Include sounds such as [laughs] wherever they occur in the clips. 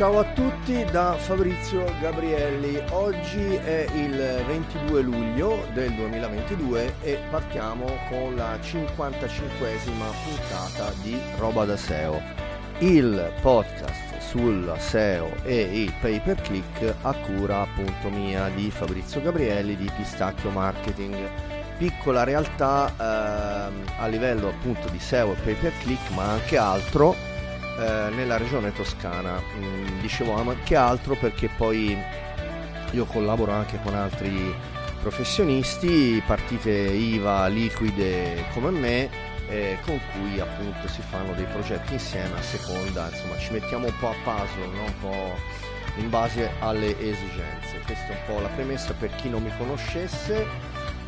Ciao a tutti da Fabrizio Gabrielli, oggi è il 22 luglio del 2022 e partiamo con la 55esima puntata di Roba da SEO, il podcast sul SEO e il pay per click a cura appunto mia di Fabrizio Gabrielli di Pistacchio Marketing. Piccola realtà ehm, a livello appunto di SEO e pay per click ma anche altro eh, nella regione toscana. Mm, dicevo anche altro perché poi io collaboro anche con altri professionisti, partite IVA liquide come me, eh, con cui appunto si fanno dei progetti insieme a seconda, insomma ci mettiamo un po' a puzzle, no? un po' in base alle esigenze. Questa è un po' la premessa per chi non mi conoscesse.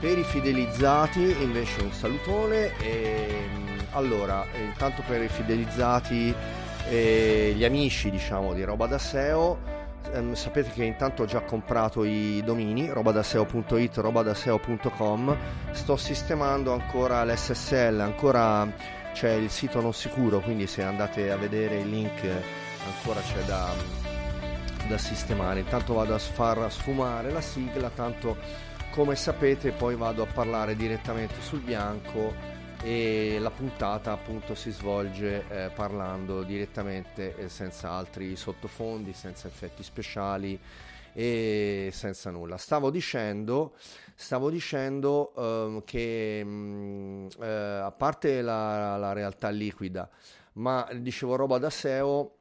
Per i fidelizzati invece un salutone. E, allora, intanto per i fidelizzati e gli amici diciamo di roba da SEO ehm, sapete che intanto ho già comprato i domini robadaseo.it robadaseo.com sto sistemando ancora l'SSL ancora c'è il sito non sicuro quindi se andate a vedere il link ancora c'è da, da sistemare. Intanto vado a far sfumare la sigla tanto come sapete poi vado a parlare direttamente sul bianco e la puntata appunto si svolge eh, parlando direttamente eh, senza altri sottofondi, senza effetti speciali e senza nulla. Stavo dicendo, stavo dicendo eh, che mh, mm, eh, a parte la, la, realtà liquida, ma dicevo roba da SEO,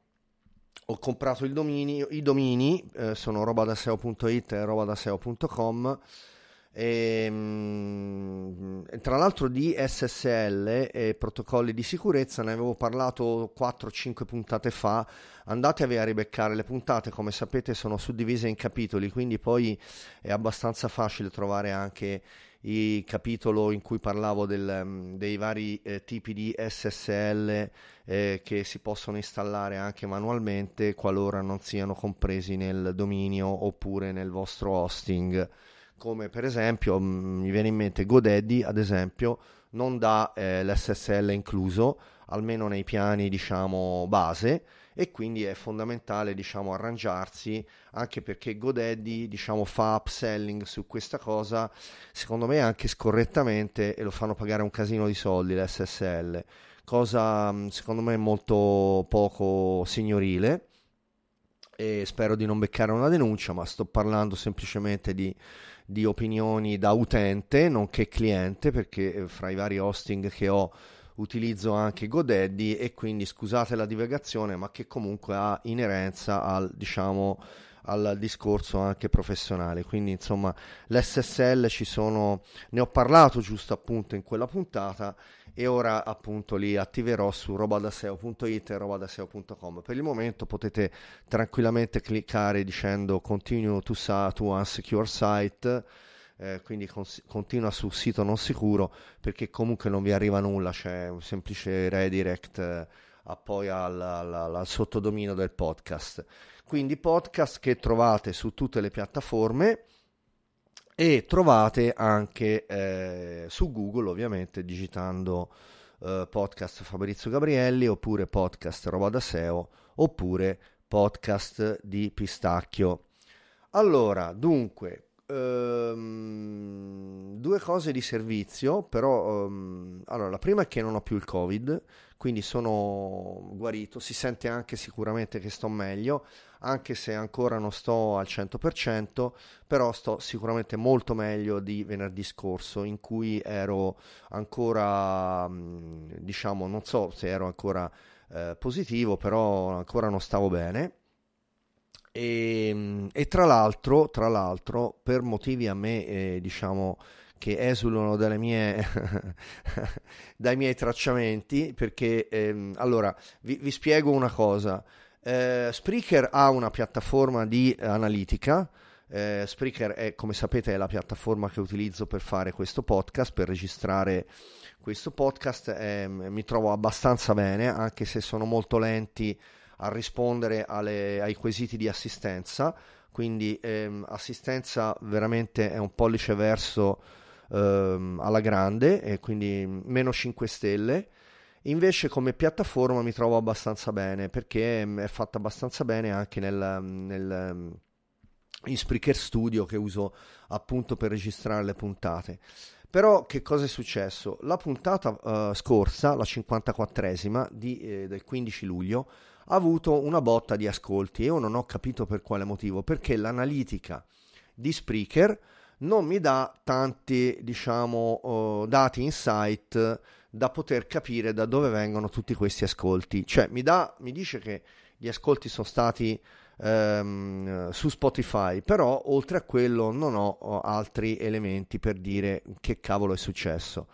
ho comprato domini, i domini, eh, sono robadaseo.it e robadaseo.com e, ehm, tra l'altro di SSL e protocolli di sicurezza ne avevo parlato 4-5 puntate fa. Andatevi a ribeccare le puntate come sapete sono suddivise in capitoli quindi poi è abbastanza facile trovare anche il capitolo in cui parlavo del, dei vari eh, tipi di SSL eh, che si possono installare anche manualmente qualora non siano compresi nel dominio oppure nel vostro hosting come per esempio mm, mi viene in mente GoDaddy ad esempio non dà eh, l'SSL incluso almeno nei piani diciamo base e quindi è fondamentale diciamo arrangiarsi anche perché GoDaddy diciamo fa upselling su questa cosa secondo me anche scorrettamente e lo fanno pagare un casino di soldi l'SSL cosa mm, secondo me molto poco signorile e spero di non beccare una denuncia ma sto parlando semplicemente di di opinioni da utente, nonché cliente, perché eh, fra i vari hosting che ho utilizzo anche GoDaddy e quindi scusate la divagazione, ma che comunque ha inerenza al diciamo al discorso anche professionale. Quindi, insomma, l'SSL ci sono, ne ho parlato giusto appunto in quella puntata e ora appunto li attiverò su robadaseo.it e robadaseo.com. Per il momento potete tranquillamente cliccare dicendo continue to, to unsecure site. Eh, quindi cons- continua sul sito non sicuro perché comunque non vi arriva nulla, c'è un semplice redirect eh, poi al, al, al sottodominio del podcast quindi podcast che trovate su tutte le piattaforme e trovate anche eh, su Google ovviamente digitando eh, podcast Fabrizio Gabrielli oppure podcast Roba da SEO oppure podcast di Pistacchio. Allora, dunque, ehm, due cose di servizio, però ehm, allora, la prima è che non ho più il Covid, quindi sono guarito, si sente anche sicuramente che sto meglio, anche se ancora non sto al 100%, però sto sicuramente molto meglio di venerdì scorso in cui ero ancora, diciamo, non so se ero ancora eh, positivo, però ancora non stavo bene. E, e tra, l'altro, tra l'altro, per motivi a me, eh, diciamo, che esulano mie [laughs] dai miei tracciamenti, perché ehm, allora vi, vi, spiego una cosa. Eh, Spreaker ha una piattaforma di analitica. Eh, Spreaker è, come sapete, è la piattaforma che utilizzo per fare questo podcast, per registrare questo podcast. Eh, mi trovo abbastanza bene, anche se sono molto lenti a rispondere alle, ai quesiti di assistenza. Quindi ehm, assistenza veramente è un pollice verso ehm, alla grande e quindi meno 5 stelle Invece come piattaforma mi trovo abbastanza bene perché è fatta abbastanza bene anche nel, nel in Spreaker Studio che uso appunto per registrare le puntate. Però che cosa è successo? La puntata uh, scorsa, la 54esima di, eh, del 15 luglio, ha avuto una botta di ascolti e io non ho capito per quale motivo, perché l'analitica di Spreaker non mi dà tanti, diciamo, uh, dati insight da poter capire da dove vengono tutti questi ascolti. Cioè mi, dà, mi dice che gli ascolti sono stati ehm, su Spotify, però oltre a quello non ho altri elementi per dire che cavolo è successo.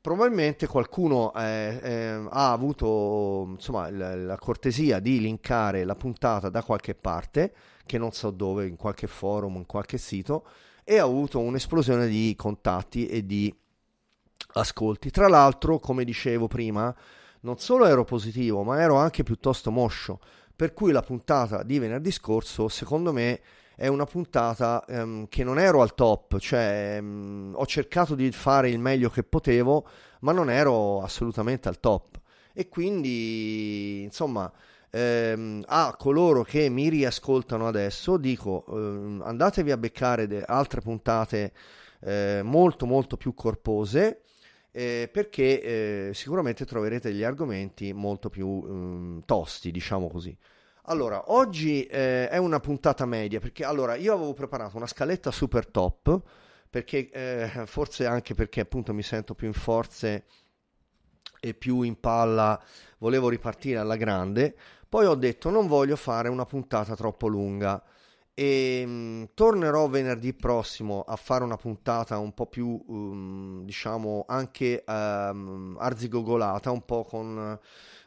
Probabilmente qualcuno eh, eh, ha avuto insomma, la, la cortesia di linkare la puntata da qualche parte, che non so dove, in qualche forum, in qualche sito, e ha avuto un'esplosione di contatti e di ascolti. Tra l'altro, come dicevo prima, non solo ero positivo, ma ero anche piuttosto moscio. Per cui la puntata di venerdì scorso, secondo me, è una puntata um, che non ero al top, cioè um, ho cercato di fare il meglio che potevo, ma non ero assolutamente al top. E quindi, insomma, ehm, a coloro che mi riascoltano adesso, dico ehm, andatevi a beccare de- altre puntate eh, molto molto più corpose eh, perché eh, sicuramente troverete degli argomenti molto più ehm, tosti, diciamo così. Allora, oggi eh, è una puntata media perché allora io avevo preparato una scaletta super top perché eh, forse anche perché appunto mi sento più in forze e più in palla, volevo ripartire alla grande. Poi ho detto non voglio fare una puntata troppo lunga e mh, mm, tornerò venerdì prossimo a fare una puntata un po' più um, diciamo anche um, arzigogolata un po' con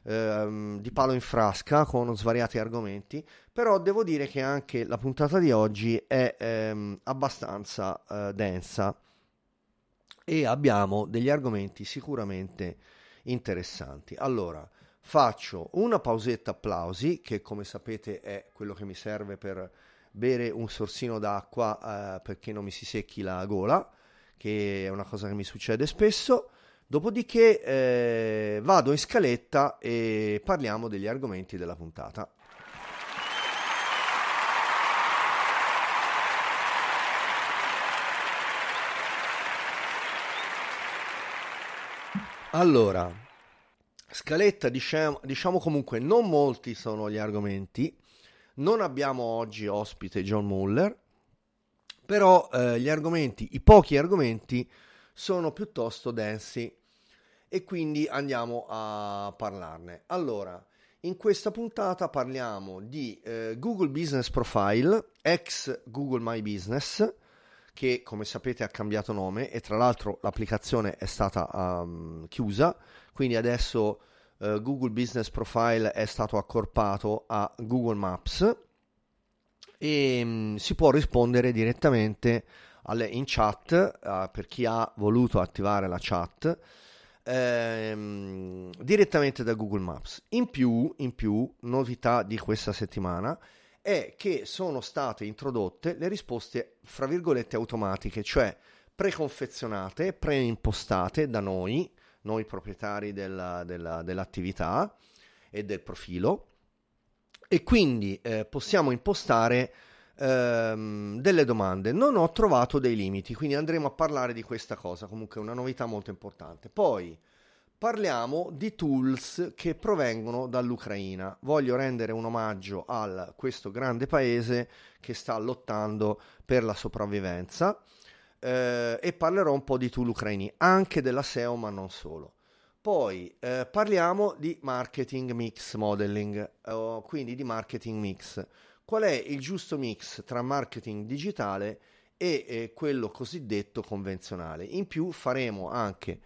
um, di palo in frasca con svariati argomenti però devo dire che anche la puntata di oggi è ehm, abbastanza uh, densa. E abbiamo degli argomenti sicuramente interessanti. Allora faccio una pausetta applausi che come sapete è quello che mi serve per bere un sorsino d'acqua eh, perché non mi si secchi la gola, che è una cosa che mi succede spesso. Dopodiché eh, vado in scaletta e parliamo degli argomenti della puntata. Allora, scaletta diciamo, diciamo comunque non molti sono gli argomenti, non abbiamo oggi ospite John Muller, però eh, gli argomenti, i pochi argomenti sono piuttosto densi e quindi andiamo a parlarne. Allora, in questa puntata parliamo di eh, Google Business Profile, ex Google My Business, che come sapete ha cambiato nome e tra l'altro l'applicazione è stata um, chiusa, quindi adesso uh, Google Business Profile è stato accorpato a Google Maps e um, si può rispondere direttamente alle, in chat uh, per chi ha voluto attivare la chat ehm, direttamente da Google Maps. In più, in più, novità di questa settimana è che sono state introdotte le risposte, fra virgolette, automatiche, cioè preconfezionate, preimpostate da noi, noi proprietari della, della, dell'attività e del profilo e quindi eh, possiamo impostare ehm, delle domande. Non ho trovato dei limiti, quindi andremo a parlare di questa cosa, comunque è una novità molto importante. Poi parliamo di tools che provengono dall'Ucraina. Voglio rendere un omaggio a questo grande paese che sta lottando per la sopravvivenza eh, e parlerò un po' di tool ucraini, anche della SEO ma non solo. Poi eh, parliamo di marketing mix modeling, eh, quindi di marketing mix. Qual è il giusto mix tra marketing digitale e eh, quello cosiddetto convenzionale? In più faremo anche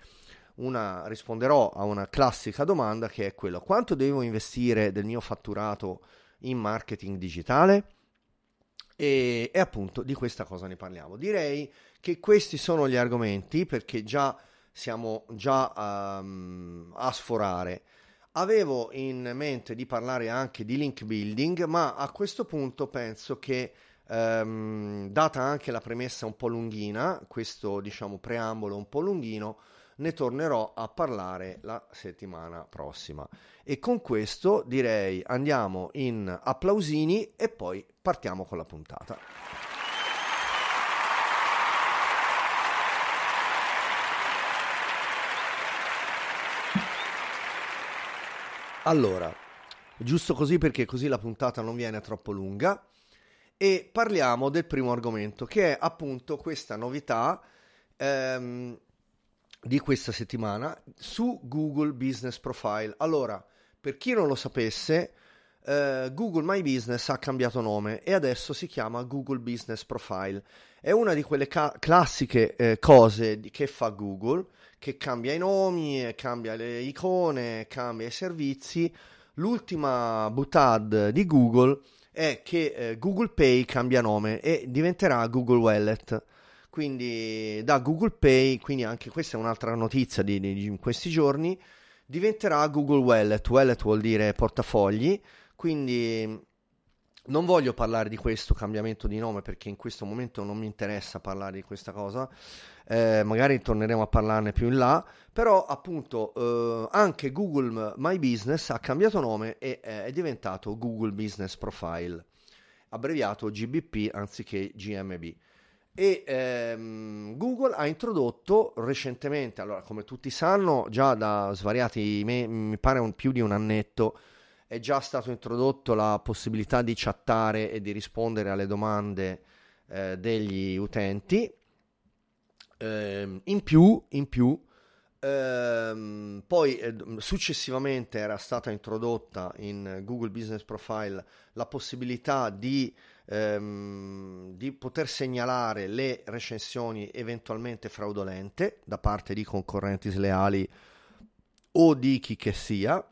una, risponderò a una classica domanda che è quella quanto devo investire del mio fatturato in marketing digitale? E, e appunto di questa cosa ne parliamo. Direi che questi sono gli argomenti perché già siamo già um, a sforare. Avevo in mente di parlare anche di link building, ma a questo punto penso che, um, data anche la premessa un po' lunghina, questo diciamo preambolo un po' lunghino, ne tornerò a parlare la settimana prossima. E con questo direi andiamo in applausini e poi partiamo con la puntata. Allora, giusto così perché così la puntata non viene troppo lunga e parliamo del primo argomento che è appunto questa novità ehm, di questa settimana su Google Business Profile. Allora, per chi non lo sapesse, eh, Google My Business ha cambiato nome e adesso si chiama Google Business Profile. È una di quelle ca- classiche eh, cose di- che fa Google, che cambia i nomi, cambia le icone, cambia i servizi. L'ultima butad di Google è che eh, Google Pay cambia nome e diventerà Google Wallet. Quindi da Google Pay, quindi anche questa è un'altra notizia di, di, di questi giorni, diventerà Google Wallet. Wallet vuol dire portafogli, quindi non voglio parlare di questo cambiamento di nome perché in questo momento non mi interessa parlare di questa cosa, eh, magari torneremo a parlarne più in là, però appunto eh, anche Google My Business ha cambiato nome e eh, è diventato Google Business Profile, abbreviato GBP anziché GMB. E ehm, Google ha introdotto recentemente, allora come tutti sanno, già da svariati, me- mi pare un, più di un annetto, è già stato introdotto la possibilità di chattare e di rispondere alle domande eh, degli utenti. Eh, in più, in più ehm, poi eh, successivamente era stata introdotta in Google Business Profile la possibilità di ehm, di poter segnalare le recensioni eventualmente fraudolente da parte di concorrenti sleali o di chi che sia.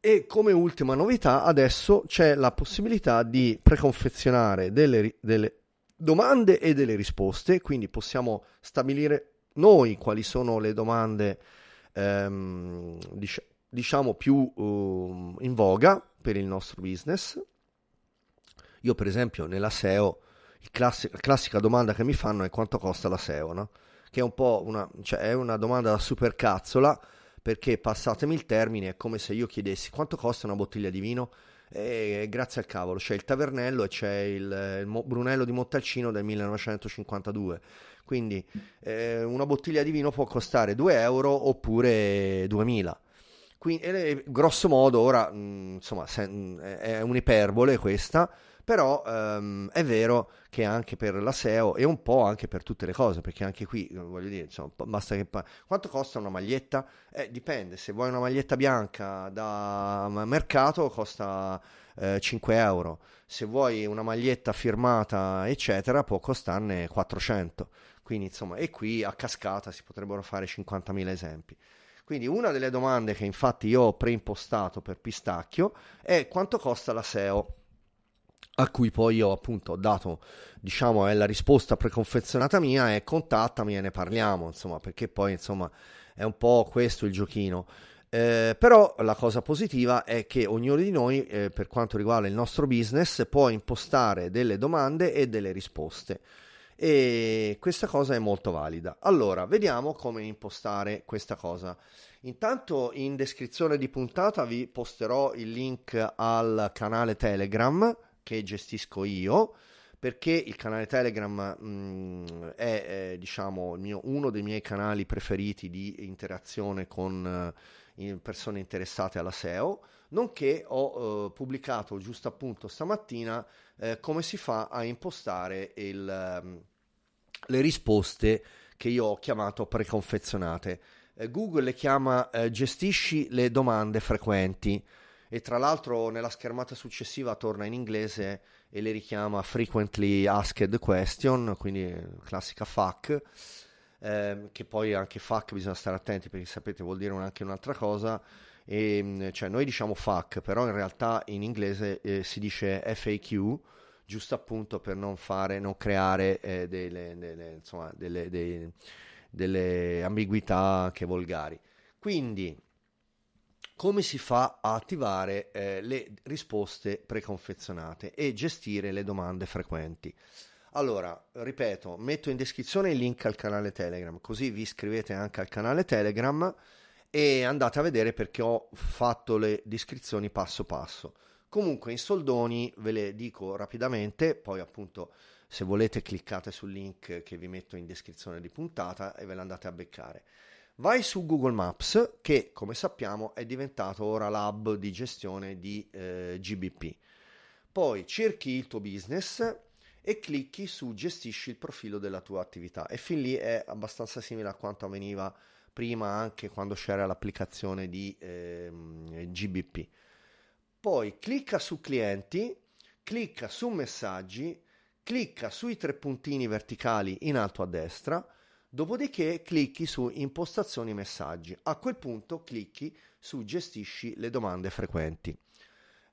E come ultima novità adesso c'è la possibilità di preconfezionare delle, delle domande e delle risposte, quindi possiamo stabilire noi quali sono le domande ehm, diciamo più uh, in voga per il nostro business io per esempio nella SEO, classi- la classica domanda che mi fanno è quanto costa la SEO, no? Che è un po' una, cioè è una domanda da super cazzola, perché passatemi il termine, è come se io chiedessi quanto costa una bottiglia di vino? E grazie al cavolo c'è il tavernello e c'è il, il Brunello di Montalcino del 1952 quindi eh, una bottiglia di vino può costare 2 euro oppure 2000 quindi, eh, grosso modo ora mh, insomma se, mh, è un'iperbole questa però ehm, è vero che anche per la SEO e un po' anche per tutte le cose, perché anche qui, voglio dire, insomma, basta che... Pa- quanto costa una maglietta? Eh, dipende, se vuoi una maglietta bianca da mercato costa eh, 5 euro, se vuoi una maglietta firmata, eccetera, può costarne 400. Quindi, insomma, e qui a cascata si potrebbero fare 50.000 esempi. Quindi una delle domande che infatti io ho preimpostato per Pistacchio è quanto costa la SEO a cui poi io appunto ho dato, diciamo, è la risposta preconfezionata mia e contattami e ne parliamo, insomma, perché poi insomma è un po' questo il giochino. Eh, però la cosa positiva è che ognuno di noi, eh, per quanto riguarda il nostro business, può impostare delle domande e delle risposte. E questa cosa è molto valida. Allora, vediamo come impostare questa cosa. Intanto in descrizione di puntata vi posterò il link al canale Telegram che gestisco io perché il canale Telegram mh, mm, è, è diciamo mio, uno dei miei canali preferiti di interazione con uh, persone interessate alla SEO, nonché ho uh, pubblicato giusto appunto stamattina uh, come si fa a impostare il, um, le risposte che io ho chiamato preconfezionate. Google le chiama gestisci le domande frequenti e tra l'altro nella schermata successiva torna in inglese e le richiama frequently asked question, quindi classica FAQ, eh, che poi anche FAQ bisogna stare attenti perché sapete vuol dire anche un'altra cosa, e, mm, cioè noi diciamo FAQ, però in realtà in inglese eh, si dice FAQ, giusto appunto per non fare, non creare eh, delle, delle, insomma, delle, dei, delle ambiguità anche volgari. Quindi come si fa a attivare eh, le risposte preconfezionate e gestire le domande frequenti. Allora, ripeto, metto in descrizione il link al canale Telegram, così vi iscrivete anche al canale Telegram e andate a vedere perché ho fatto le descrizioni passo passo. Comunque in soldoni ve le dico rapidamente, poi appunto se volete cliccate sul link che vi metto in descrizione di puntata e ve l'andate a beccare. Vai su Google Maps che come sappiamo è diventato ora l'hub di gestione di eh, GBP. Poi cerchi il tuo business e clicchi su gestisci il profilo della tua attività e fin lì è abbastanza simile a quanto avveniva prima anche quando c'era l'applicazione di eh, GBP. Poi clicca su clienti, clicca su messaggi, clicca sui tre puntini verticali in alto a destra Dopodiché clicchi su impostazioni messaggi. A quel punto clicchi su gestisci le domande frequenti.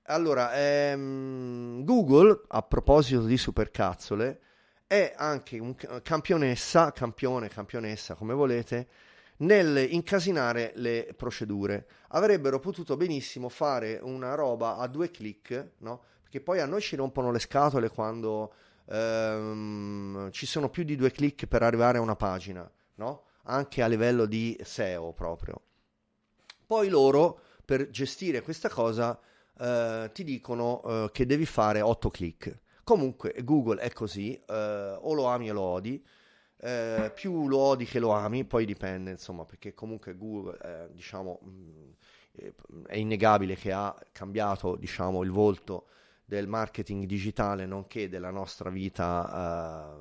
Allora, ehm, Google, a proposito di supercazzole, è anche un campionessa, campione, campionessa, come volete, nel incasinare le procedure. Avrebbero potuto benissimo fare una roba a due clic, no? Perché poi a noi ci rompono le scatole quando ehm, ci sono più di due clic per arrivare a una pagina, no? Anche a livello di SEO proprio. Poi loro, per gestire questa cosa, eh, ti dicono eh, che devi fare 8 clic. Comunque Google è così, eh, o lo ami o lo odi. Eh, più lo odi che lo ami, poi dipende, insomma, perché comunque Google, diciamo, mh, mm, è innegabile che ha cambiato, diciamo, il volto del marketing digitale nonché della nostra vita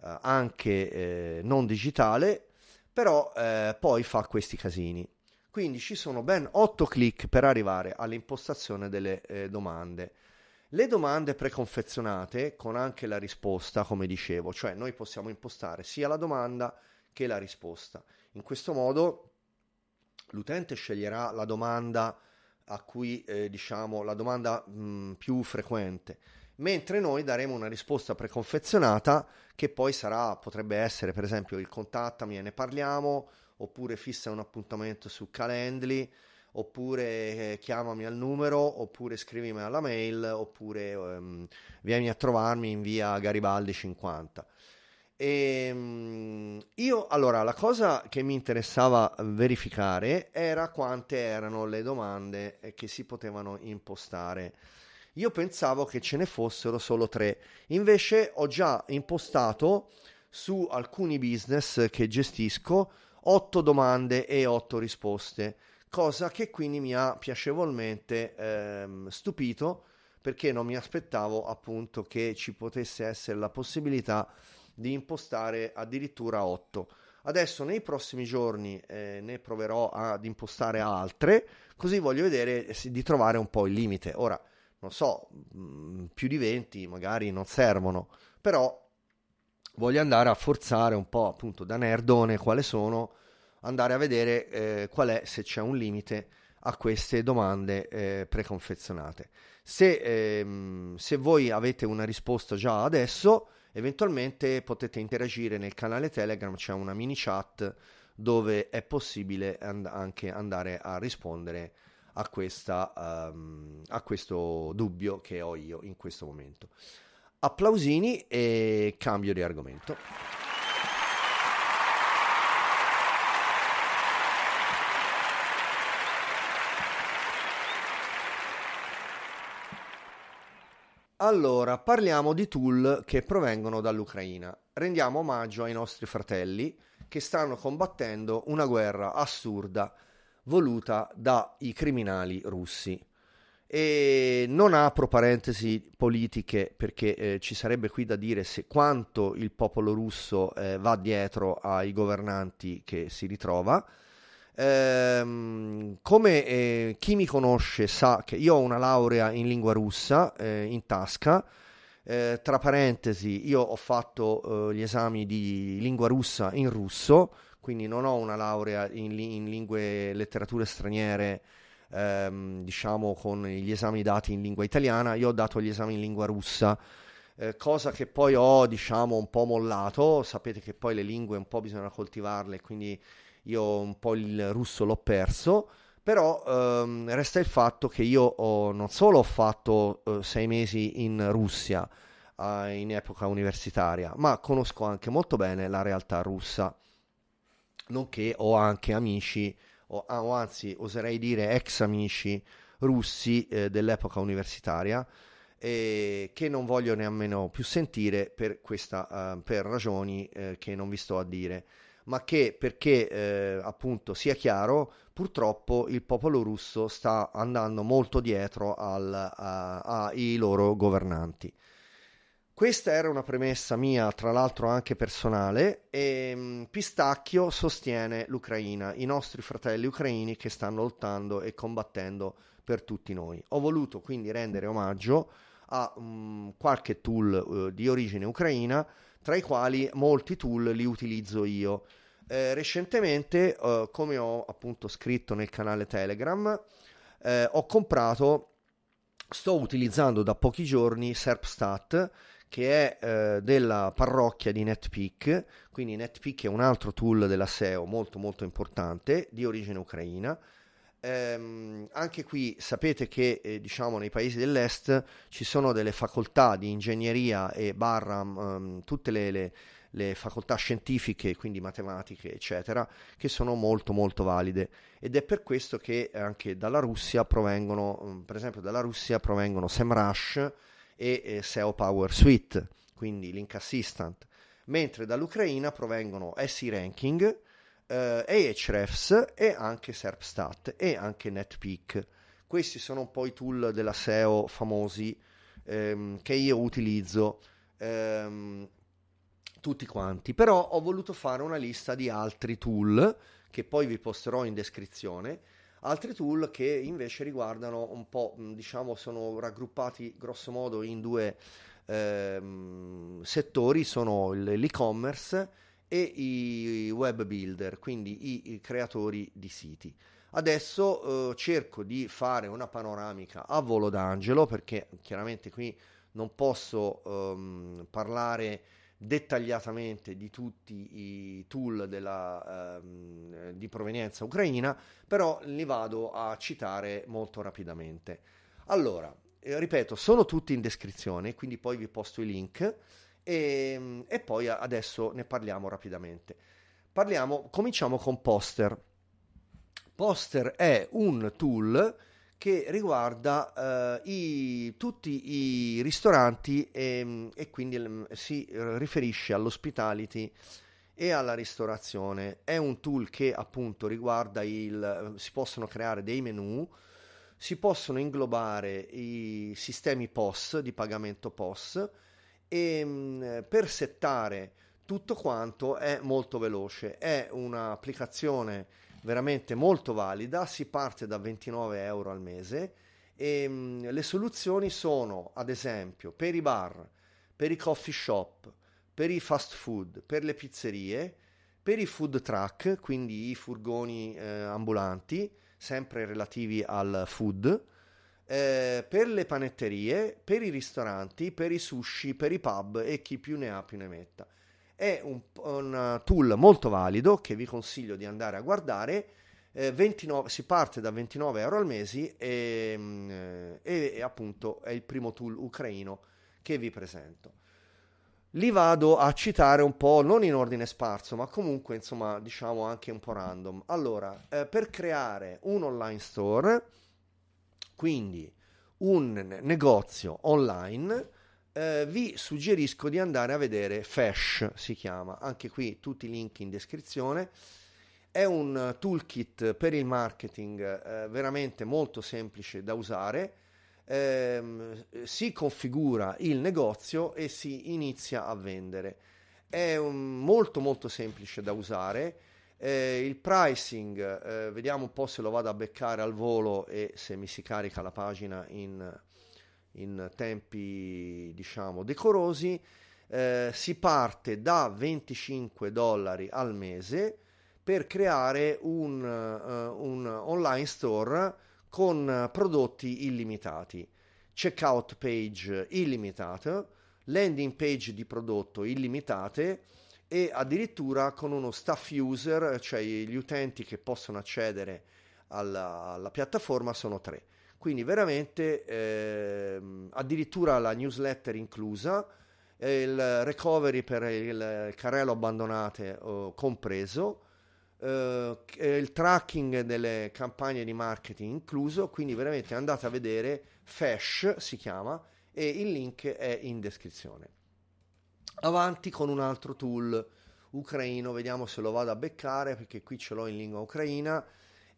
uh, uh, anche eh, non digitale, però poi fa questi casini. Quindi ci sono ben 8 clic per arrivare all'impostazione delle domande. Le domande preconfezionate con anche la risposta, come dicevo, cioè noi possiamo impostare sia la domanda che la risposta. In questo modo l'utente sceglierà la domanda a cui eh, diciamo la domanda mh, più frequente, mentre noi daremo una risposta preconfezionata che poi sarà, potrebbe essere per esempio il contattami e ne parliamo, oppure fissa un appuntamento su Calendly, oppure eh, chiamami al numero, oppure scrivimi alla mail, oppure ehm, vieni a trovarmi in via Garibaldi 50. E, ehm, io allora la cosa che mi interessava verificare era quante erano le domande eh, che si potevano impostare. Io pensavo che ce ne fossero solo tre, invece ho già impostato su alcuni business che gestisco otto domande e otto risposte, cosa che quindi mi ha piacevolmente ehm, stupito perché non mi aspettavo appunto che ci potesse essere la possibilità di impostare addirittura 8. Adesso nei prossimi giorni eh, ne proverò ad impostare altre, così voglio vedere di trovare un po' il limite. Ora, non so, mm, più di 20 magari non servono, però voglio andare a forzare un po' appunto da nerdone quale sono, andare a vedere eh, qual è se c'è un limite a queste domande eh, preconfezionate. Se, ehm, se voi avete una risposta già adesso, Eventualmente potete interagire nel canale Telegram, c'è una mini chat dove è possibile and- anche andare a rispondere a, questa, um, a questo dubbio che ho io in questo momento. Applausini e cambio di argomento. Allora, parliamo di tool che provengono dall'Ucraina. Rendiamo omaggio ai nostri fratelli che stanno combattendo una guerra assurda voluta dai criminali russi. E non apro parentesi politiche perché eh, ci sarebbe qui da dire se quanto il popolo russo eh, va dietro ai governanti che si ritrova Ehm, come eh, chi mi conosce sa che io ho una laurea in lingua russa eh, in tasca. Eh, tra parentesi, io ho fatto eh, gli esami di lingua russa in russo, quindi non ho una laurea in, in lingue letterature straniere, ehm, diciamo con gli esami dati in lingua italiana. Io ho dato gli esami in lingua russa. Eh, cosa che poi ho diciamo un po' mollato sapete che poi le lingue un po' bisogna coltivarle quindi io un po' il russo l'ho perso, però ehm, resta il fatto che io ho, non solo ho fatto eh, sei mesi in Russia, uh, in epoca universitaria, ma conosco anche molto bene la realtà russa, nonché ho anche amici, o, o anzi oserei dire ex amici russi eh, dell'epoca universitaria eh, che non voglio nemmeno più sentire per, questa, uh, per ragioni eh, che non vi sto a dire ma che perché eh, appunto sia chiaro purtroppo il popolo russo sta andando molto dietro ai loro governanti questa era una premessa mia, tra l'altro anche personale, e um, Pistacchio sostiene l'Ucraina, i nostri fratelli ucraini che stanno lottando e combattendo per tutti noi. Ho voluto quindi rendere omaggio a um, qualche tool uh, di origine ucraina, tra i quali molti tool li utilizzo io. Eh, recentemente, uh, come ho appunto scritto nel canale Telegram, eh, ho comprato, sto utilizzando da pochi giorni Serpstat, che è eh, della parrocchia di NetPeak, quindi NetPeak è un altro tool della SEO molto molto importante di origine ucraina ehm, anche qui sapete che eh, diciamo nei paesi dell'est ci sono delle facoltà di ingegneria e barra um, tutte le, le, le, facoltà scientifiche, quindi matematiche, eccetera, che sono molto molto valide. Ed è per questo che anche dalla Russia provengono, um, per esempio dalla Russia provengono SEMrush e eh, SEO Power Suite, quindi Link Assistant, mentre dall'Ucraina provengono SE Ranking, eh, Ahrefs e anche Serpstat e anche NetPeak. Questi sono un po' i tool della SEO famosi ehm, che io utilizzo ehm, tutti quanti, però ho voluto fare una lista di altri tool che poi vi posterò in descrizione altri tool che invece riguardano un po', diciamo, sono raggruppati grosso modo in due ehm, settori, sono l'e-commerce e i web builder, quindi i, creatori di siti. Adesso eh, cerco di fare una panoramica a volo d'angelo perché chiaramente qui non posso ehm, parlare dettagliatamente di tutti i tool della, ehm, di provenienza ucraina, però li vado a citare molto rapidamente. Allora, eh, ripeto, sono tutti in descrizione, quindi poi vi posto i link e, ehm, e poi adesso ne parliamo rapidamente. Parliamo, cominciamo con Poster. Poster è un tool che riguarda uh, i, tutti i ristoranti e, e, quindi mm, si riferisce all'hospitality e alla ristorazione. È un tool che appunto riguarda il... si possono creare dei menu, si possono inglobare i sistemi POS di pagamento POS e mm, per settare tutto quanto è molto veloce, è un'applicazione veramente molto valida, si parte da 29 euro al mese e mm, le soluzioni sono ad esempio per i bar, per i coffee shop, per i fast food, per le pizzerie, per i food truck, quindi i furgoni eh, ambulanti, sempre relativi al food, eh, per le panetterie, per i ristoranti, per i sushi, per i pub e chi più ne ha più ne metta. È un, un tool molto valido che vi consiglio di andare a guardare. Eh, 29, si parte da 29 euro al mese e, mm, e, e appunto è il primo tool ucraino che vi presento. Li vado a citare un po', non in ordine sparso, ma comunque insomma diciamo anche un po' random. Allora, eh, per creare un online store quindi un negozio online, eh, vi suggerisco di andare a vedere Fash, si chiama, anche qui tutti i link in descrizione. È un toolkit per il marketing eh, veramente molto semplice da usare. Eh, si configura il negozio e si inizia a vendere. È un, molto molto semplice da usare eh, il pricing, eh, vediamo un po' se lo vado a beccare al volo e se mi si carica la pagina in, in tempi diciamo decorosi. Eh, si parte da 25 dollari al mese per creare un, uh, un online store con prodotti illimitati, checkout page illimitato, landing page di prodotto illimitate e addirittura con uno staff user, cioè gli utenti che possono accedere alla, alla piattaforma sono tre. Quindi veramente eh, addirittura la newsletter inclusa, il recovery per il carrello abbandonate oh, compreso, eh, il tracking delle campagne di marketing incluso, quindi veramente andate a vedere, Fash si chiama, e il link è in descrizione. Avanti con un altro tool. Ucraino, vediamo se lo vado a beccare perché qui ce l'ho in lingua ucraina.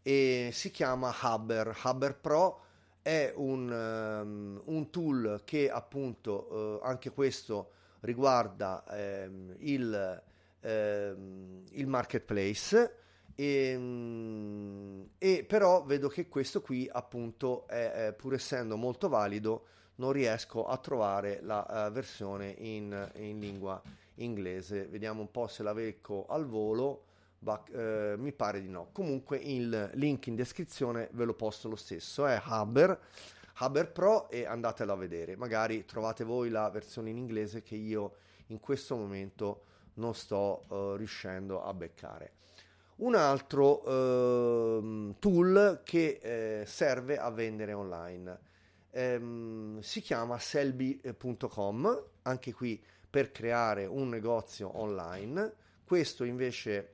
E si chiama Hubber. Hubber Pro è un, um, un tool che appunto uh, anche questo riguarda um, il, um, il, marketplace. E, e, però vedo che questo qui appunto è, è, pur essendo molto valido non riesco a trovare la uh, versione in, in lingua inglese vediamo un po' se la becco al volo Back, eh, mi pare di no. Comunque il link in descrizione ve lo posto lo stesso, è Haber, Haber Pro e andatelo a vedere. Magari trovate voi la versione in inglese che io in questo momento non sto uh, riuscendo a beccare. Un altro uh, tool che serve a vendere online ehm, si chiama selby.com, anche qui per creare un negozio online. Questo invece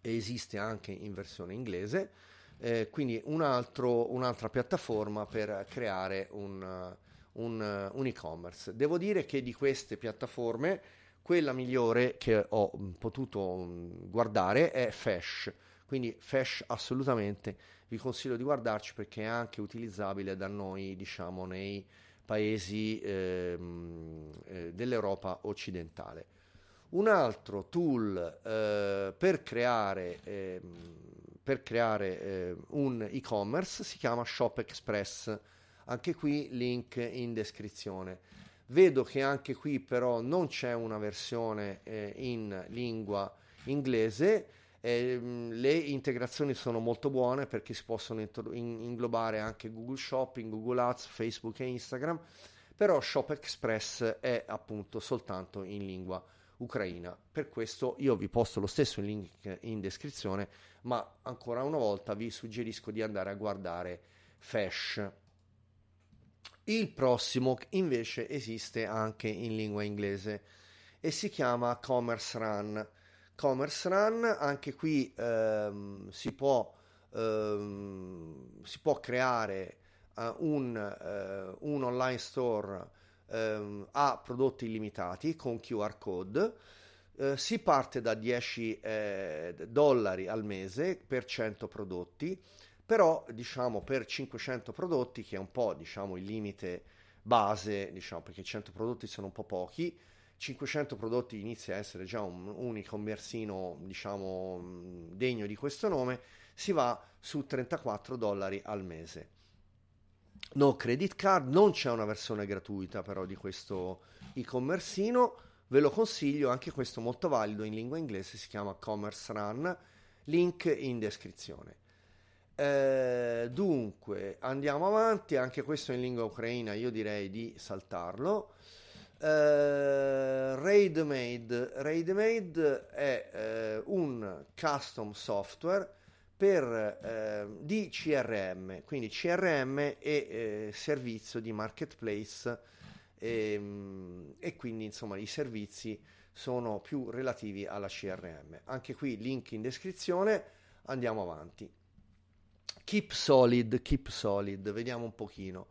esiste anche in versione inglese, eh, quindi un altro, un'altra piattaforma per creare un, un, un e-commerce. Devo dire che di queste piattaforme quella migliore che ho potuto guardare è Fash, quindi Fash assolutamente vi consiglio di guardarci perché è anche utilizzabile da noi, diciamo, nei paesi ehm, eh, dell'Europa occidentale. Un altro tool eh, per creare, eh, per creare eh, un e-commerce si chiama Shop Express, anche qui link in descrizione. Vedo che anche qui però non c'è una versione eh, in lingua inglese, ehm, le integrazioni sono molto buone perché si possono inglobare anche Google Shopping, Google Ads, Facebook e Instagram, però Shop Express è appunto soltanto in lingua ucraina. Per questo io vi posto lo stesso link in descrizione, ma ancora una volta vi suggerisco di andare a guardare Fash. Il prossimo invece esiste anche in lingua inglese e si chiama Commerce Run. Commerce Run, anche qui ehm, si, può, ehm, si può creare uh, un, uh, un online store ehm, a prodotti illimitati con QR code. Eh, si parte da 10 eh, dollari al mese per 100 prodotti, però diciamo per 500 prodotti, che è un po' diciamo il limite base, diciamo perché 100 prodotti sono un po' pochi, 500 prodotti inizia a essere già un, un e-commercino diciamo degno di questo nome, si va su 34 dollari al mese no credit card, non c'è una versione gratuita però di questo e-commerceino, ve lo consiglio, anche questo molto valido in lingua inglese, si chiama Commerce Run, link in descrizione. Eh, dunque, andiamo avanti, anche questo in lingua ucraina, io direi di saltarlo. Eh, RaidMade, RaidMade è eh, un custom software per, eh, di CRM, quindi CRM e servizio di marketplace e, ehm, e, quindi insomma i servizi sono più relativi alla CRM. Anche qui link in descrizione, andiamo avanti. Keep Solid, Keep Solid, vediamo un pochino.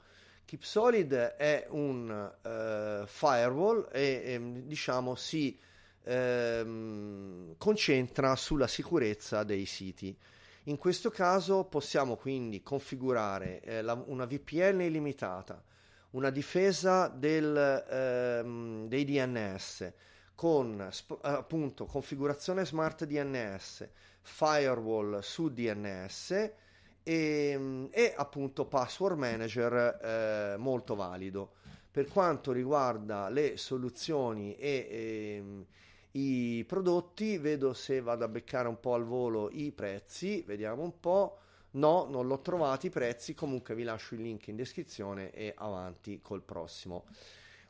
Keep Solid è un uh, firewall e, e diciamo si ehm, concentra sulla sicurezza dei siti. In questo caso possiamo quindi configurare eh, la, una VPN illimitata, una difesa del, ehm, dei DNS con sp- appunto configurazione smart DNS, firewall su DNS e, ehm, e appunto password manager eh, molto valido. Per quanto riguarda le soluzioni e, e ehm, i prodotti, vedo se vado a beccare un po' al volo i prezzi, vediamo un po'. No, non l'ho trovati i prezzi, comunque vi lascio il link in descrizione e avanti col prossimo.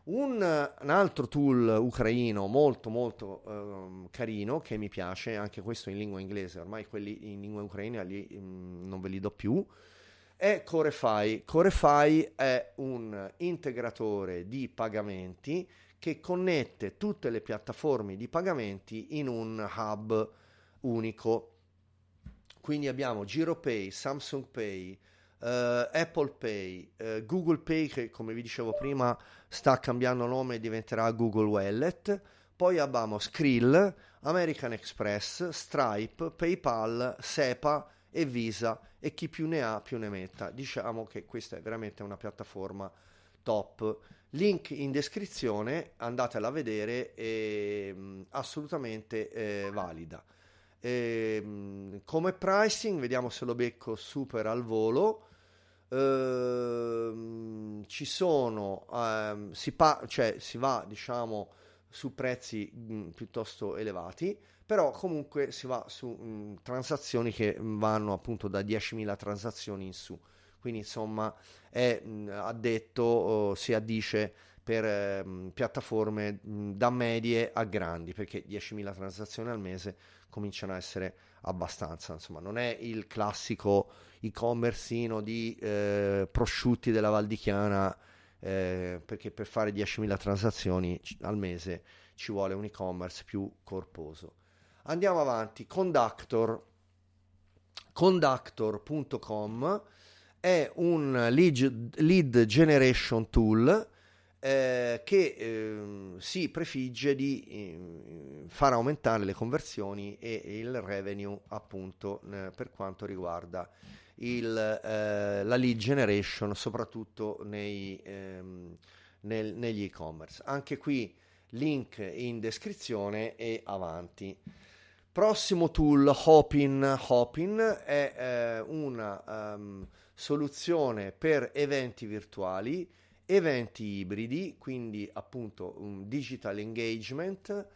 Un, un altro tool ucraino molto molto um, carino che mi piace, anche questo in lingua inglese, ormai quelli in lingua ucraina li, um, non ve li do più, è Corefy. Corefy è un integratore di pagamenti che connette tutte le piattaforme di pagamenti in un hub unico. Quindi abbiamo GiroPay, Samsung Pay, uh, Apple Pay, uh, Google Pay che come vi dicevo prima sta cambiando nome e diventerà Google Wallet. Poi abbiamo Skrill, American Express, Stripe, PayPal, SEPA e Visa e chi più ne ha più ne metta. Diciamo che questa è veramente una piattaforma top. Link in descrizione, andatela a vedere, è mm, assolutamente eh, valida. E, ehm, come pricing, vediamo se lo becco super al volo. Uh, ci sono, uh, si, pa- cioè, si va diciamo su prezzi mh, piuttosto elevati, però comunque si va su mh, transazioni che vanno appunto da 10.000 transazioni in su. Quindi insomma è mh, addetto, oh, si addice per eh, piattaforme mh, da medie a grandi, perché 10.000 transazioni al mese cominciano a essere abbastanza. Insomma, non è il classico e-commerce di eh, prosciutti della Valdichiana eh, perché per fare 10.000 transazioni al mese ci vuole un e-commerce più corposo. Andiamo avanti, Conductor. Conductor.com è un lead, lead generation tool eh, che eh, si prefigge di eh, far aumentare le conversioni e il revenue appunto eh, per quanto riguarda il, eh, la lead generation soprattutto nei, ehm, nel, negli e-commerce. Anche qui link in descrizione e avanti. Prossimo tool Hopin. Hopin è una um, soluzione per eventi virtuali, eventi ibridi, quindi appunto un digital engagement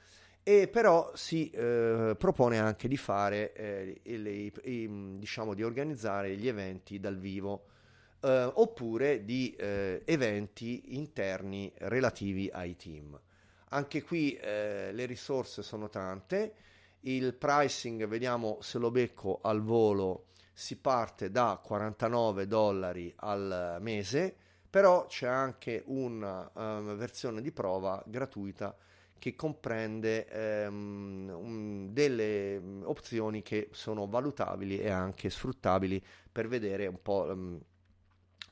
e però si eh, propone anche di fare eh, il, il, diciamo di organizzare gli eventi dal vivo eh, oppure di eh, eventi interni relativi ai team. Anche qui eh, le risorse sono tante il pricing vediamo se lo becco al volo si parte da 49 dollari al mese però c'è anche una um, versione di prova gratuita che comprende ehm, un, delle mm, opzioni che sono valutabili e anche sfruttabili per vedere un po' um,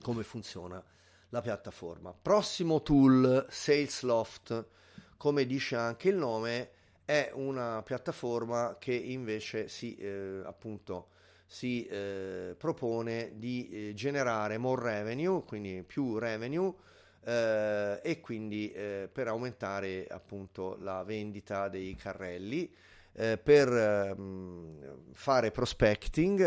come funziona la piattaforma. Prossimo tool, SalesLoft, come dice anche il nome, è una piattaforma che invece si eh, appunto si eh, propone di eh, generare more revenue, quindi più revenue eh, e quindi eh, per aumentare appunto la vendita dei carrelli. Eh, per ehm, fare prospecting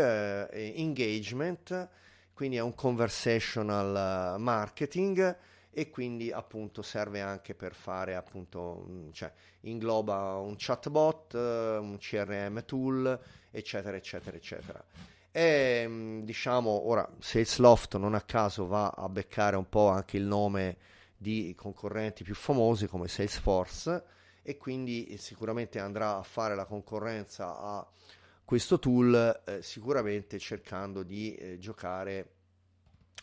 e engagement, quindi è un conversational marketing e quindi appunto serve anche per fare appunto cioè ingloba un chatbot un CRM tool eccetera eccetera eccetera. E mm, diciamo ora SalesLoft non a caso va a beccare un po' anche il nome di concorrenti più famosi come Salesforce e quindi sicuramente andrà a fare la concorrenza a questo tool eh, sicuramente cercando di eh, giocare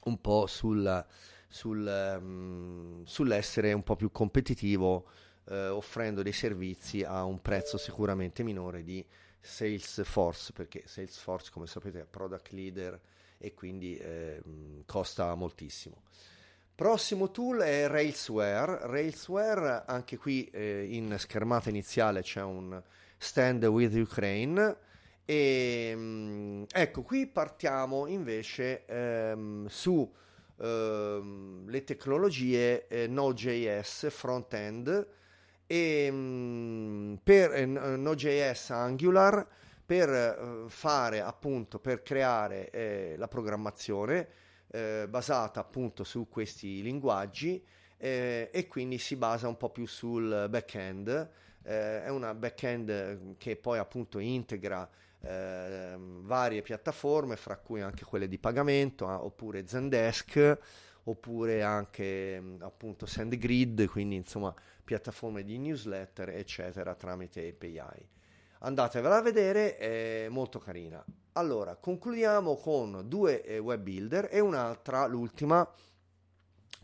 un po' sul, sul, um, sull'essere un po' più competitivo eh, offrendo dei servizi a un prezzo sicuramente minore di Salesforce, perché Salesforce, come sapete, è product leader e quindi eh, costa moltissimo. Prossimo tool è Railsware. Railsware, anche qui eh, in schermata iniziale c'è un stand with Ukraine. E mh, ecco, qui partiamo invece ehm, su ehm, le tecnologie eh, Node.js front-end e mh, per eh, Node.js Angular per eh, fare appunto per creare eh, la programmazione eh, basata appunto su questi linguaggi eh, e quindi si basa un po' più sul back-end. Eh, è una back-end che poi appunto integra varie piattaforme fra cui anche quelle di pagamento oppure Zendesk oppure anche appunto SendGrid quindi insomma piattaforme di newsletter, eccetera, tramite API. Andatevela a vedere, è molto carina. Allora, concludiamo con due eh, web builder e un'altra, l'ultima,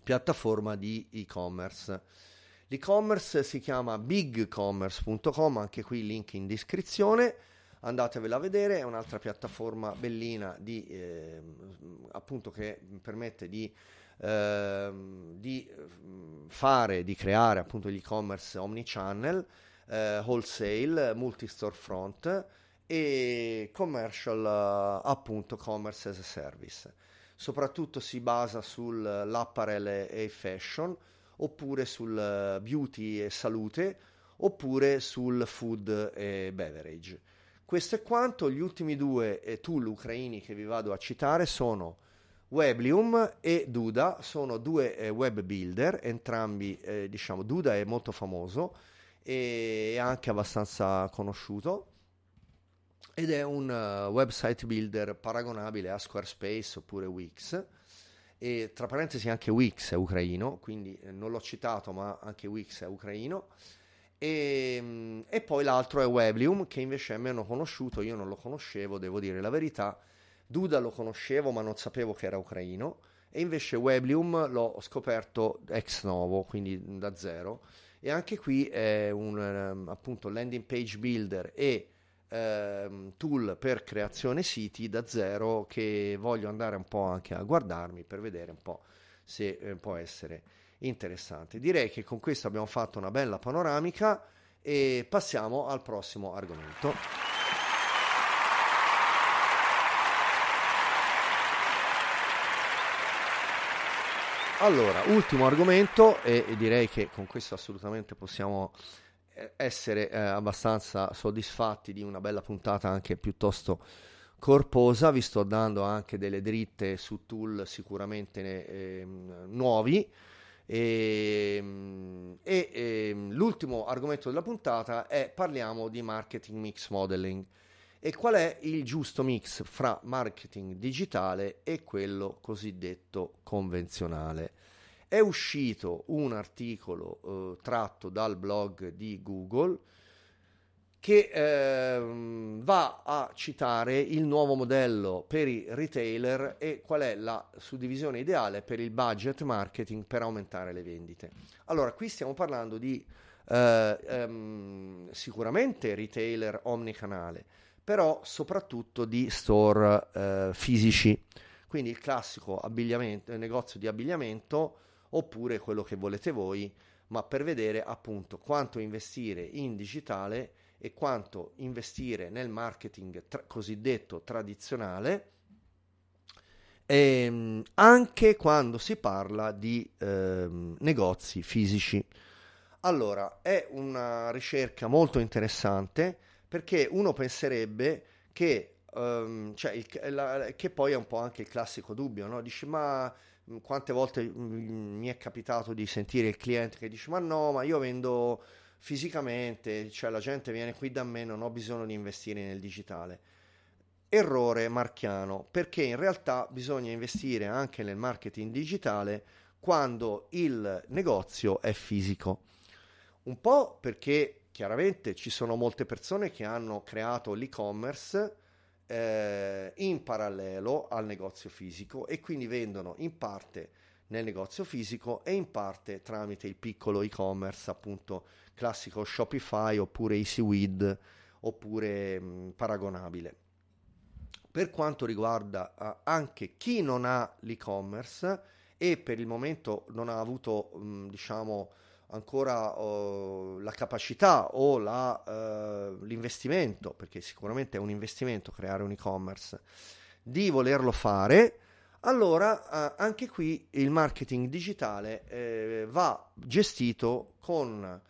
piattaforma di e-commerce. L'e-commerce si chiama bigcommerce.com, anche qui link in descrizione andatevela a vedere, è un'altra piattaforma bellina di, eh, appunto che permette di, eh, di, fare, di creare appunto gli e-commerce omnichannel, eh, wholesale, multi-storefront e commercial appunto commerce as a service. Soprattutto si basa sull'apparel e fashion oppure sul beauty e salute oppure sul food e beverage. Questo è quanto. Gli ultimi due eh, tool ucraini che vi vado a citare sono Weblium e Duda, sono due eh, web builder, entrambi, eh, diciamo, Duda è molto famoso e anche abbastanza conosciuto ed è un uh, website builder paragonabile a Squarespace oppure Wix e tra parentesi anche Wix è ucraino, quindi eh, non l'ho citato ma anche Wix è ucraino e, ehm, e, poi l'altro è Weblium che invece è meno conosciuto, io non lo conoscevo, devo dire la verità. Duda lo conoscevo ma non sapevo che era ucraino e invece Weblium l'ho scoperto ex novo, quindi da zero. E anche qui è un um, appunto landing page builder e um, tool per creazione siti da zero che voglio andare un po' anche a guardarmi per vedere un po' se eh, può essere interessante. Direi che con questo abbiamo fatto una bella panoramica e passiamo al prossimo argomento. Allora, ultimo argomento e direi che con questo assolutamente possiamo eh, essere eh, abbastanza soddisfatti di una bella puntata anche piuttosto corposa. Vi sto dando anche delle dritte su tool sicuramente eh, nuovi e, ehm, e, e, ehm, l'ultimo argomento della puntata è parliamo di marketing mix modeling e qual è il giusto mix fra marketing digitale e quello cosiddetto convenzionale. È uscito un articolo eh, tratto dal blog di Google che eh, va a citare il nuovo modello per i retailer e qual è la suddivisione ideale per il budget marketing per aumentare le vendite. Allora, qui stiamo parlando di eh, ehm, sicuramente retailer omnicanale, però soprattutto di store eh, fisici, quindi il classico negozio di abbigliamento oppure quello che volete voi, ma per vedere appunto quanto investire in digitale e quanto investire nel marketing tra- cosiddetto tradizionale, ehm, anche quando si parla di ehm, negozi fisici. Allora, è una ricerca molto interessante perché uno penserebbe che, um, cioè il, la, che poi è un po' anche il classico dubbio, no? Dici, ma mm, quante volte mm, mi è capitato di sentire il cliente che dice, ma no, ma io vendo fisicamente, cioè la gente viene qui da me, non ho bisogno di investire nel digitale. Errore marchiano, perché in realtà bisogna investire anche nel marketing digitale quando il negozio è fisico. Un po' perché chiaramente ci sono molte persone che hanno creato l'e-commerce eh, in parallelo al negozio fisico e quindi vendono in parte nel negozio fisico e in parte tramite il piccolo e-commerce appunto classico Shopify oppure EasyWeed oppure mh, paragonabile. Per quanto riguarda uh, anche chi non ha l'e-commerce e per il momento non ha avuto mh, diciamo ancora uh, la capacità o la, uh, l'investimento, perché sicuramente è un investimento creare un e-commerce, di volerlo fare, allora eh, anche qui il marketing digitale eh, va gestito con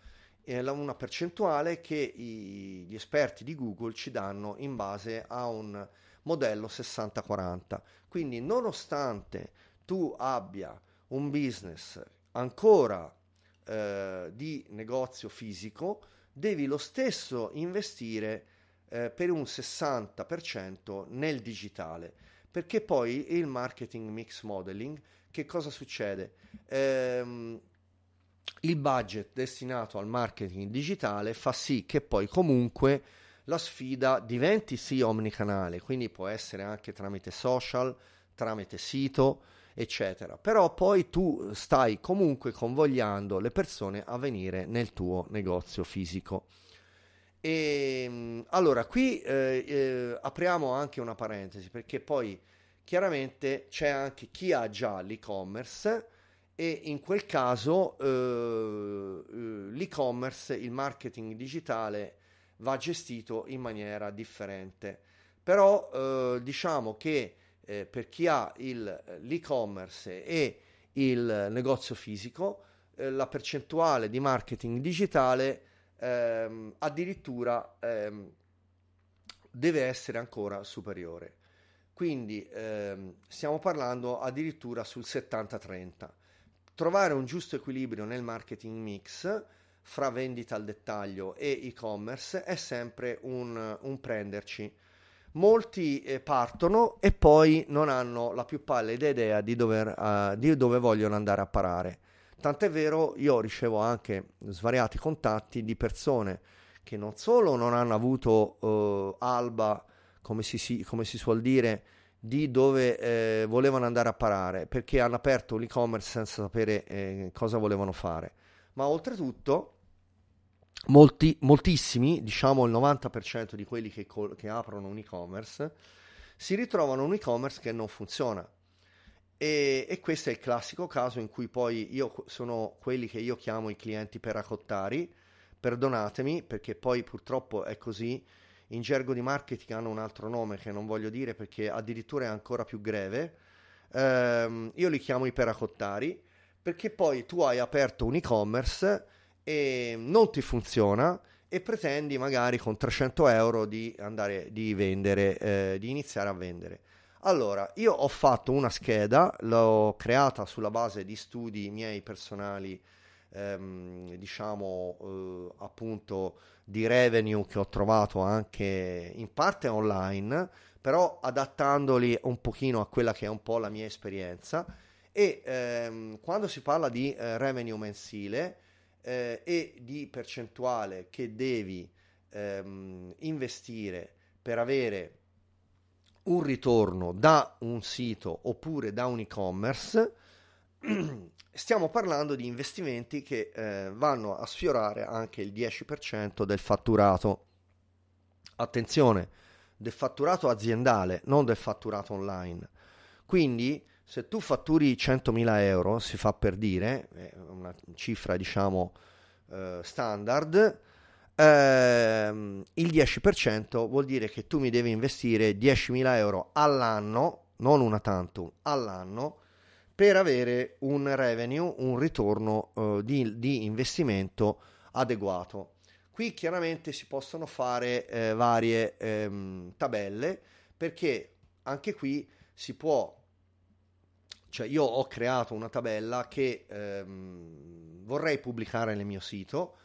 eh, una percentuale che i, gli esperti di Google ci danno in base a un modello 60-40. Quindi nonostante tu abbia un business ancora eh, di negozio fisico, devi lo stesso investire eh, per un 60% nel digitale perché poi il marketing mix modeling, che cosa succede? Ehm, il budget destinato al marketing digitale fa sì che poi comunque la sfida diventi sì omnicanale, quindi può essere anche tramite social, tramite sito eccetera. Però poi tu stai comunque convogliando le persone a venire nel tuo negozio fisico. E ehm, allora qui eh, eh, apriamo anche una parentesi perché poi chiaramente c'è anche chi ha già l'e-commerce e in quel caso eh, eh l'e-commerce, il marketing digitale va gestito in maniera differente. Però eh, diciamo che eh, per chi ha il, l'e-commerce e il negozio fisico, eh, la percentuale di marketing digitale ehm, addirittura ehm, deve essere ancora superiore. Quindi ehm, stiamo parlando addirittura sul 70-30. Trovare un giusto equilibrio nel marketing mix fra vendita al dettaglio e e-commerce è sempre un, un prenderci. Molti eh, partono e poi non hanno la più pallida idea di, dover, uh, di dove vogliono andare a parare. Tant'è vero, io ricevo anche svariati contatti di persone che non solo non hanno avuto uh, alba, come si, si, come si, suol dire, di dove eh, volevano andare a parare, perché hanno aperto l'e-commerce senza sapere eh, cosa volevano fare, ma oltretutto molti, moltissimi, diciamo il 90% di quelli che, che aprono un e-commerce, si ritrovano un e-commerce che non funziona. E, e, questo è il classico caso in cui poi io sono quelli che io chiamo i clienti peracottari, perdonatemi perché poi purtroppo è così, in gergo di marketing hanno un altro nome che non voglio dire perché addirittura è ancora più greve, ehm, io li chiamo i peracottari perché poi tu hai aperto un e-commerce e non ti funziona e pretendi magari con 300 euro di andare di vendere, eh, di iniziare a vendere. Allora, io ho fatto una scheda, l'ho creata sulla base di studi miei personali, ehm, diciamo eh, appunto di revenue che ho trovato anche in parte online, però adattandoli un pochino a quella che è un po' la mia esperienza. E ehm, quando si parla di eh, revenue mensile, eh, e di percentuale che devi ehm, investire per avere un ritorno da un sito oppure da un e-commerce, [clears throat] stiamo parlando di investimenti che eh, vanno a sfiorare anche il 10% del fatturato. Attenzione, del fatturato aziendale, non del fatturato online. Quindi se tu fatturi 100.000 euro, si fa per dire, una cifra diciamo eh, standard, ehm, il 10% vuol dire che tu mi devi investire 10.000 euro all'anno, non una tantum, all'anno, per avere un revenue, un ritorno eh, di, di, investimento adeguato. Qui chiaramente si possono fare eh, varie ehm, tabelle perché anche qui si può cioè io ho creato una tabella che ehm, vorrei pubblicare nel mio sito,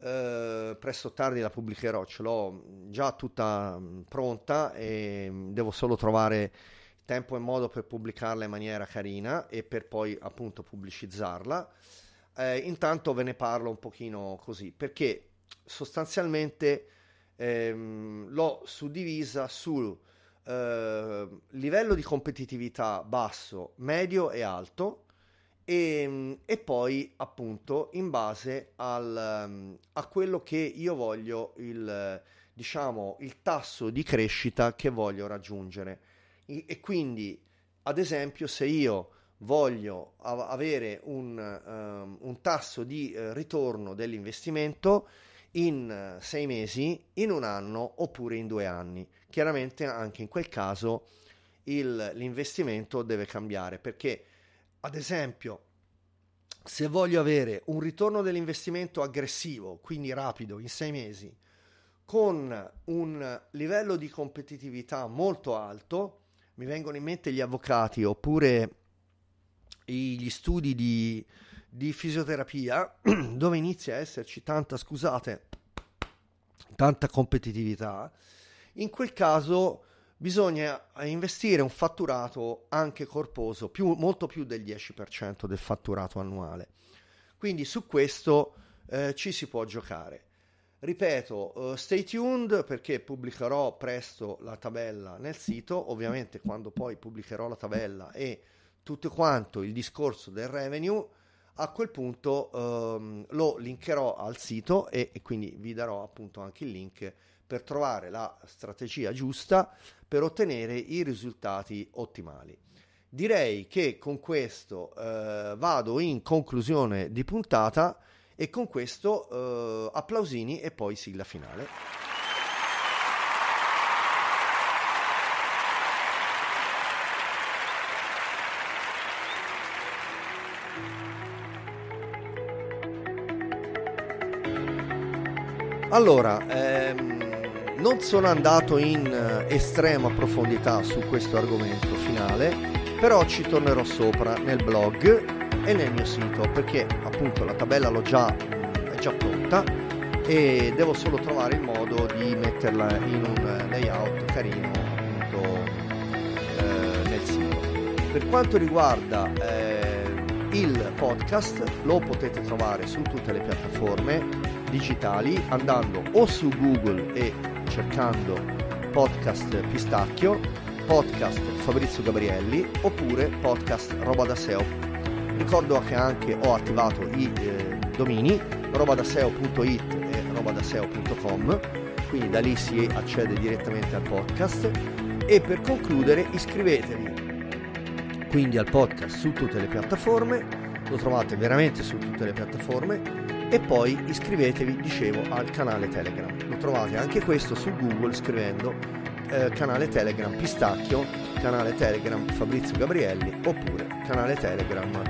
eh, presto o tardi la pubblicherò, ce l'ho già tutta pronta e devo solo trovare tempo e modo per pubblicarla in maniera carina e per poi appunto pubblicizzarla. Eh, intanto ve ne parlo un pochino così, perché sostanzialmente ehm, l'ho suddivisa sul eh, livello di competitività basso, medio e alto e, e poi appunto in base al, a quello che io voglio il, diciamo, il tasso di crescita che voglio raggiungere. E, e quindi ad esempio se io voglio avere un, um, un tasso di uh, ritorno dell'investimento in uh, sei mesi, in un anno oppure in due anni. Chiaramente anche in quel caso il, l'investimento deve cambiare perché ad esempio se voglio avere un ritorno dell'investimento aggressivo, quindi rapido, in sei mesi, con un livello di competitività molto alto, mi vengono in mente gli avvocati oppure gli studi di, di fisioterapia, [clears throat] dove inizia a esserci tanta, scusate, tanta competitività, in quel caso bisogna investire un fatturato anche corposo, più, molto più del 10% del fatturato annuale. Quindi su questo eh, ci si può giocare. Ripeto, uh, stay tuned perché pubblicherò presto la tabella nel sito, ovviamente quando poi pubblicherò la tabella e tutto quanto il discorso del revenue, a quel punto ehm, lo linkerò al sito e, e, quindi vi darò appunto anche il link per trovare la strategia giusta per ottenere i risultati ottimali. Direi che con questo eh, vado in conclusione di puntata e con questo eh, applausini e poi sigla finale. Allora, ehm, non sono andato in eh, estrema profondità su questo argomento finale, però ci tornerò sopra nel blog e nel mio sito perché appunto la tabella l'ho già, è già pronta e devo solo trovare il modo di metterla in un layout carino appunto eh, nel sito. Per quanto riguarda eh, il podcast lo potete trovare su tutte le piattaforme digitali andando o su Google e cercando podcast Pistacchio, podcast Fabrizio Gabrielli oppure podcast Roba da SEO. Ricordo che anche ho attivato i eh, domini robadaseo.it e robadaseo.com, quindi da lì si accede direttamente al podcast e per concludere iscrivetevi quindi al podcast su tutte le piattaforme, lo trovate veramente su tutte le piattaforme e poi iscrivetevi, dicevo, al canale Telegram. Lo trovate anche questo su Google scrivendo eh, canale Telegram Pistacchio, canale Telegram Fabrizio Gabrielli oppure canale Telegram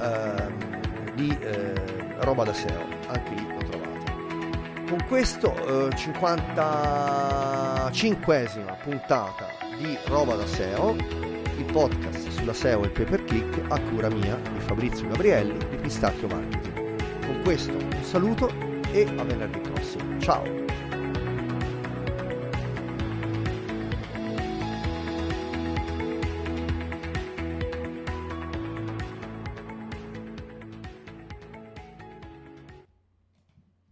eh, di eh, Roba da SEO, anche lì lo trovate. Con questo 55esima eh, puntata di Roba da SEO, il podcast sulla SEO e il pay per click a cura mia di Fabrizio Gabrielli di Pistacchio Marketing. Questo un saluto e a venerdì prossimo. Ciao!